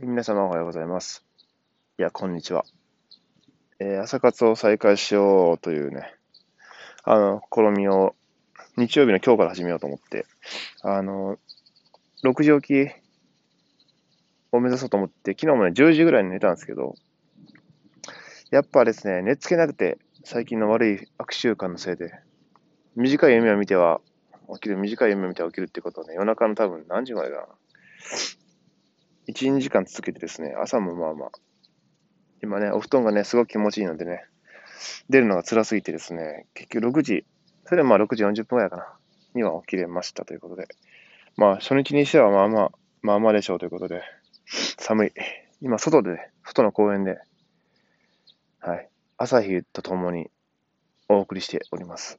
皆様おはようございます。いや、こんにちは。えー朝活を再開しようというね、あの、試みを日曜日の今日から始めようと思って、あの、6時起きを目指そうと思って、昨日もね、10時ぐらいに寝たんですけど、やっぱですね、寝つけなくて、最近の悪い悪習慣のせいで、短い夢を見ては起きる、短い夢を見ては起きるってことをね、夜中の多分何時までかな。1、2時間続けてですね、朝もまあまあ、今ね、お布団がね、すごく気持ちいいのでね、出るのが辛すぎてですね、結局6時、それでまあ6時40分ぐらいかな、には起きれましたということで、まあ初日にしてはまあまあ、まあまあでしょうということで、寒い。今外で、ね、外の公園で、はい、朝日とともにお送りしております。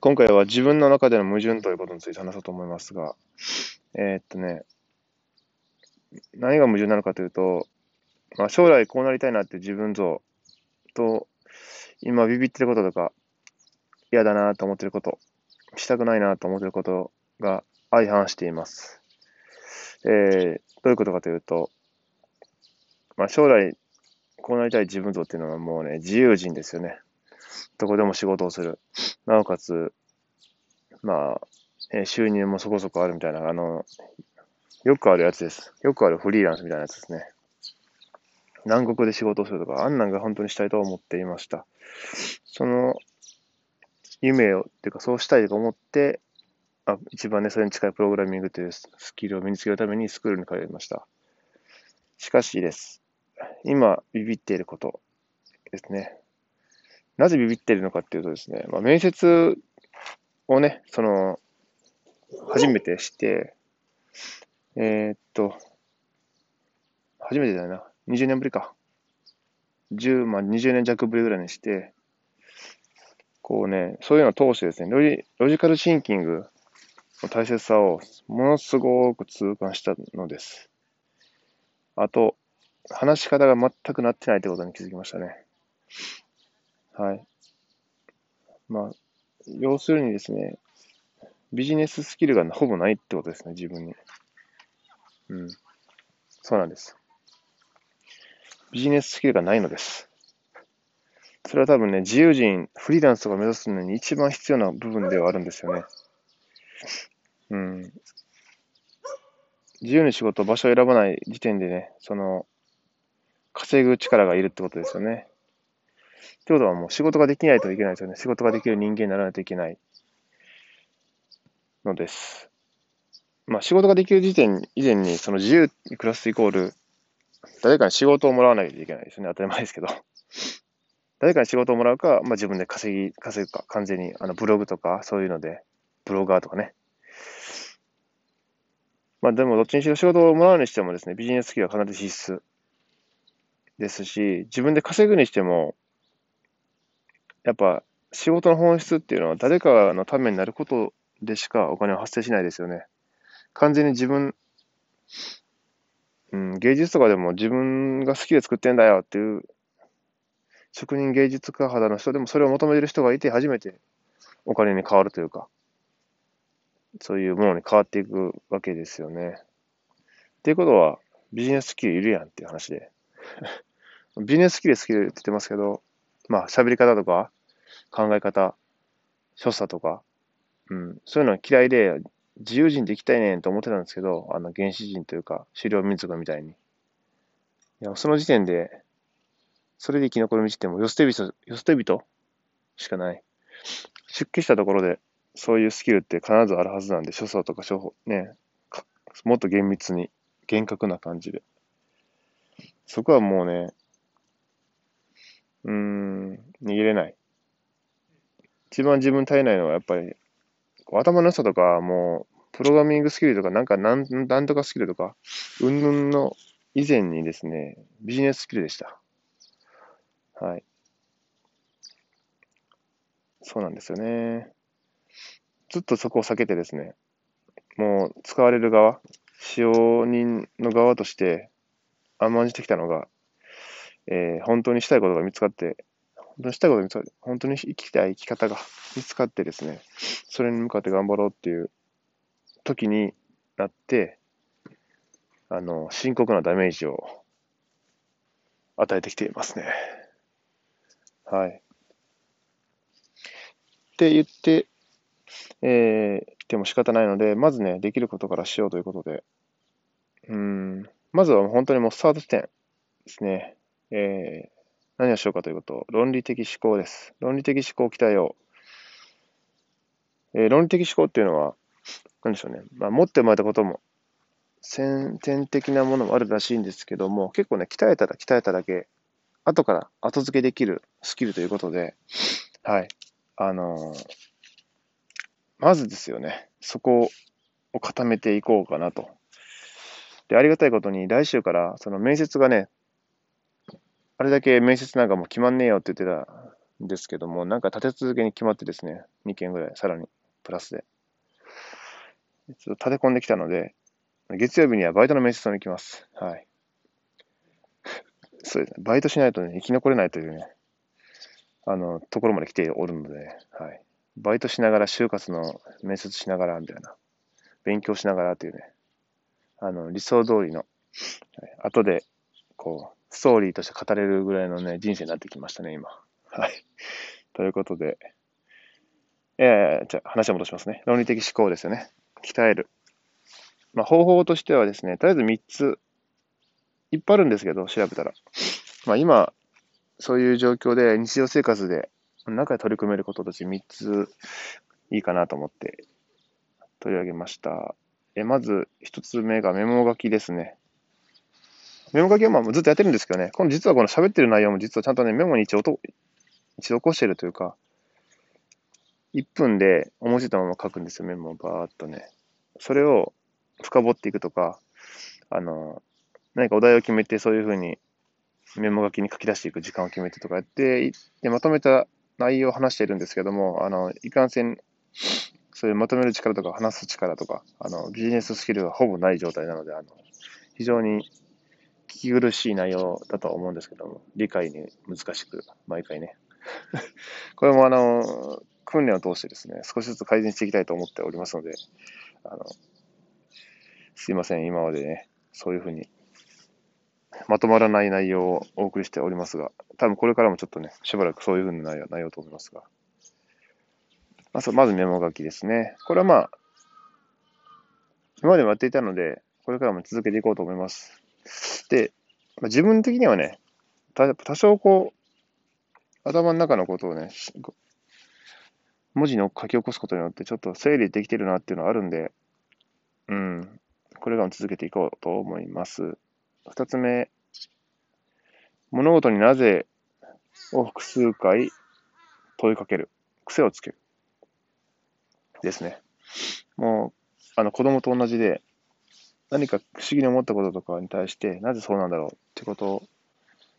今回は自分の中での矛盾ということについて話そうと思いますが、えーっとね、何が矛盾なのかというと、まあ、将来こうなりたいなって自分像と、今ビビってることとか、嫌だなと思ってること、したくないなと思ってることが相反しています。えー、どういうことかというと、まあ、将来こうなりたい自分像っていうのはもうね、自由人ですよね。どこでも仕事をする。なおかつ、まあ、えー収入もそこそこあるみたいな、あの、よくあるやつです。よくあるフリーランスみたいなやつですね。南国で仕事をするとか、あんなんが本当にしたいと思っていました。その夢を、っていうかそうしたいと思って、あ一番ね、それに近いプログラミングというスキルを身につけるためにスクールに通いました。しかしです。今、ビビっていることですね。なぜビビっているのかっていうとですね、まあ、面接をね、その、初めてして、えーっと、初めてだよな。20年ぶりか。10、まあ、20年弱ぶりぐらいにして、こうね、そういうのを通してですね、ロジロジカルシンキングの大切さをものすごく痛感したのです。あと、話し方が全くなってないってことに気づきましたね。はい。まあ、要するにですね、ビジネススキルがほぼないってことですね、自分に。うん。そうなんです。ビジネススキルがないのです。それは多分ね、自由人、フリーランスとか目指すのに一番必要な部分ではあるんですよね。うん。自由に仕事、場所を選ばない時点でね、その、稼ぐ力がいるってことですよね。ってことはもう仕事ができないといけないですよね。仕事ができる人間にならないといけないのです。まあ仕事ができる時点以前にその自由に暮らすイコール、誰かに仕事をもらわないといけないですよね。当たり前ですけど。誰かに仕事をもらうか、まあ自分で稼ぎ、稼ぐか、完全にあのブログとかそういうので、ブロガーとかね。まあでもどっちにしろ仕事をもらうにしてもですね、ビジネススキルは必ず必須ですし、自分で稼ぐにしても、やっぱ仕事の本質っていうのは誰かのためになることでしかお金は発生しないですよね。完全に自分、うん、芸術とかでも自分が好きで作ってんだよっていう職人芸術家肌の人でもそれを求めてる人がいて初めてお金に変わるというか、そういうものに変わっていくわけですよね。っていうことはビジネススキルいるやんっていう話で。ビジネススキルスキルって言ってますけど、まあ喋り方とか考え方、所作とか、うん、そういうのは嫌いで自由人で行きたいねんと思ってたんですけど、あの原始人というか狩猟民族みたいに。いや、その時点で、それで生き残る道ってもう、よ捨て人、よ捨て人しかない。出家したところで、そういうスキルって必ずあるはずなんで、所作とか処方、ね、もっと厳密に、厳格な感じで。そこはもうね、うーん、逃げれない。一番自分足りないのはやっぱり、頭の良さとか、もう、プログラミングスキルとか、なんかなん、なんとかスキルとか、うんぬんの以前にですね、ビジネススキルでした。はい。そうなんですよね。ずっとそこを避けてですね、もう使われる側、使用人の側として甘んじてきたのが、えー本当にしたいことが見つかって、本当にしたいことが見つかって、本当に生きたい生き方が見つかってですね、それに向かって頑張ろうっていう時になって、あの、深刻なダメージを与えてきていますね。はい。って言って、えー、でも仕方ないので、まずね、できることからしようということで、うん、まずは本当にもうスタート地点ですね。えー、何をしようかということ、論理的思考です。論理的思考を鍛えよう。えー、論理的思考っていうのは、何でしょうね。まあ、持って生まれたことも、先天的なものもあるらしいんですけども、結構ね、鍛えたら鍛えただけ、後から後付けできるスキルということで、はい。あのー、まずですよね、そこを固めていこうかなと。で、ありがたいことに来週からその面接がね、あれだけ面接なんかも決まんねえよって言ってたんですけども、なんか立て続けに決まってですね、2件ぐらい、さらにプラスで。ちょっと立て込んできたので、月曜日にはバイトの面接に行きます。はい。そうですね。バイトしないとね、生き残れないというね、あの、ところまで来ておるので、はい。バイトしながら、就活の面接しながら、みたいな。勉強しながらというね、あの、理想通りの、はい、後で、こう、ストーリーとして語れるぐらいのね、人生になってきましたね、今。はい。ということで、えー、じゃあ話を戻しますね。論理的思考ですよね。鍛える。まあ、方法としてはですね、とりあえず3つ、いっぱいあるんですけど、調べたら。まあ、今、そういう状況で日常生活で中で取り組めることとして3ついいかなと思って取り上げました。えまず1つ目がメモ書きですね。メモ書きはまあずっとやってるんですけどね、この実はこの喋ってる内容も実はちゃんとね、メモに一応一度起こしてるというか、1分で思いついたまま書くんですよ、メモをバーっとね。それを深掘っていくとか、あの、何かお題を決めてそういうふうにメモ書きに書き出していく時間を決めてとかやって、でまとめた内容を話しているんですけども、あの、いかんせん、そういうまとめる力とか話す力とか、あの、ビジネススキルがほぼない状態なので、あの、非常に聞き苦しい内容だと思うんですけども、理解に難しく、毎回ね。これもあの、訓練を通してですね、少しずつ改善していきたいと思っておりますので、あの、すいません、今までね、そういうふうにまとまらない内容をお送りしておりますが、多分これからもちょっとね、しばらくそういうふうな内容内容と思いますが。まず、まずメモ書きですね。これはまあ、今までもやっていたので、これからも続けていこうと思います。で、まあ、自分的にはね、多少こう、頭の中のことをね、文字に書き起こすことによってちょっと整理できてるなっていうのはあるんで、うん、これらも続けていこうと思います。二つ目、物事になぜを複数回問いかける？癖をつける。ですね。もう、あの、子供と同じで、何か不思議に思ったこととかに対して、なぜそうなんだろうってことを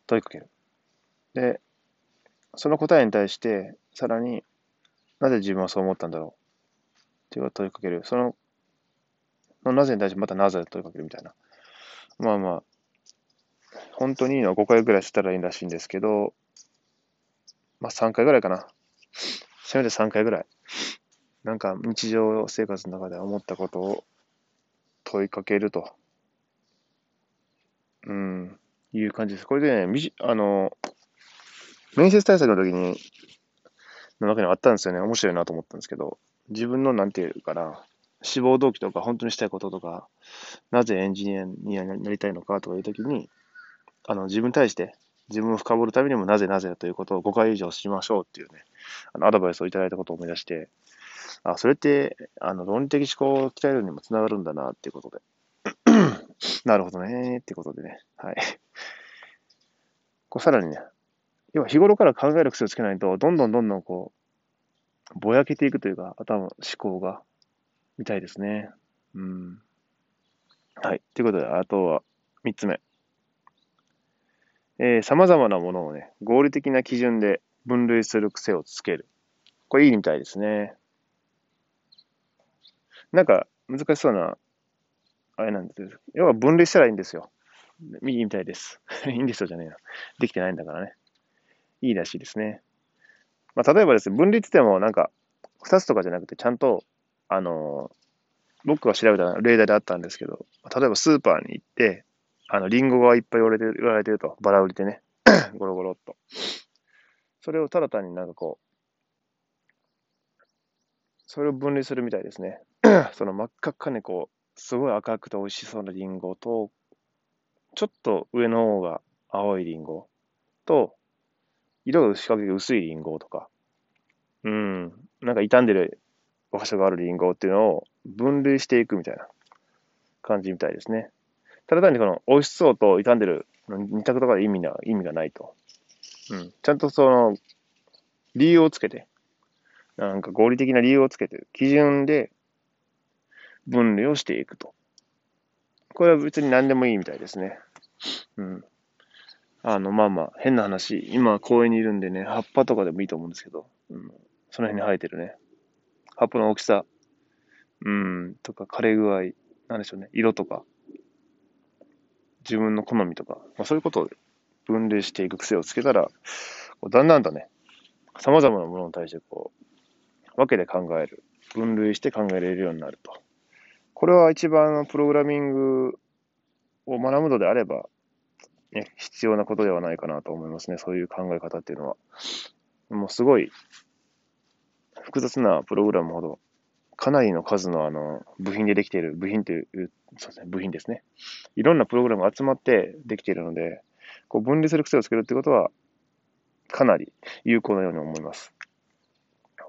問いかける。で、その答えに対して、さらになぜ自分はそう思ったんだろうっていう問いかける。その、のなぜに対してまたなぜ問いかけるみたいな。まあまあ、本当にいいのは5回ぐらいしたらいいらしいんですけど、まあ3回ぐらいかな。せめて3回ぐらい。なんか日常生活の中で思ったことを問いかけると。うん、いう感じです。これでね、あの、面接対策の時に、の中にあったんですよね。面白いなと思ったんですけど、自分のなんていうかな、志望動機とか、本当にしたいこととか、なぜエンジニアになりたいのかとかいうときに、あの、自分に対して、自分を深掘るためにもなぜなぜということを5回以上しましょうっていうね、あの、アドバイスをいただいたことを思い出して、あ、それって、あの、論理的思考を鍛えるにもつながるんだなっていうことで。なるほどねってことでね、はい。こう、さらにね、要は日頃から考える癖をつけないと、どんどんどんどんこう、ぼやけていくというか、頭、思考が、みたいですね。うん。はい。ということで、あとは、三つ目。えー、様々なものをね、合理的な基準で分類する癖をつける。これいいみたいですね。なんか、難しそうな、あれなんですよ。要は分類したらいいんですよ。いいみたいです。いいんですよじゃねえな。できてないんだからね。いいらしいですね。まあ、例えばですね、分類って言っても、なんか、二つとかじゃなくて、ちゃんと、あの僕が調べた例題であったんですけど、例えばスーパーに行って、あの、リンゴがいっぱい売られて売られてると、バラ売りでね、ゴロゴロっと。それをただ単になんかこう、それを分類するみたいですね。その真っ赤っかにこう、すごい赤くて美味しそうなリンゴと、ちょっと上の方が青いリンゴと、色が仕掛けが薄いリンゴとか、うん、なんか傷んでる場所があるリンゴっていうのを分類していくみたいな感じみたいですね。ただ単にこの美味しそうと傷んでる二択とかで意味な意味がないと。うん。ちゃんとその理由をつけて、なんか合理的な理由をつけて、基準で分類をしていくと。これは別に何でもいいみたいですね。うん。あの、まあまあ、変な話、今公園にいるんでね、葉っぱとかでもいいと思うんですけど、うん、その辺に生えてるね、葉っぱの大きさ、うん、とか枯れ具合、なんでしょうね、色とか、自分の好みとか、まあ、そういうことを分類していく癖をつけたら、こうだんだんとね、様々なものに対してこう、分けて考える、分類して考えられるようになると。これは一番プログラミングを学ぶのであれば、ね、必要なことではないかなと思いますね。そういう考え方っていうのは。もうすごい複雑なプログラムほど、かなりの数のあの部品でできている、部品という、そうですね、部品ですね。いろんなプログラムが集まってできているので、こう分離する癖をつけるってことは、かなり有効なように思います。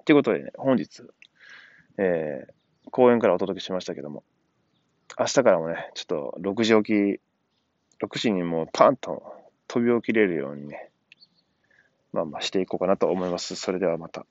ということでね、本日、えー、公園からお届けしましたけども、明日からもね、ちょっと6時起き、6時にもうパンと飛び起きれるようにね、まあまあしていこうかなと思います。それではまた。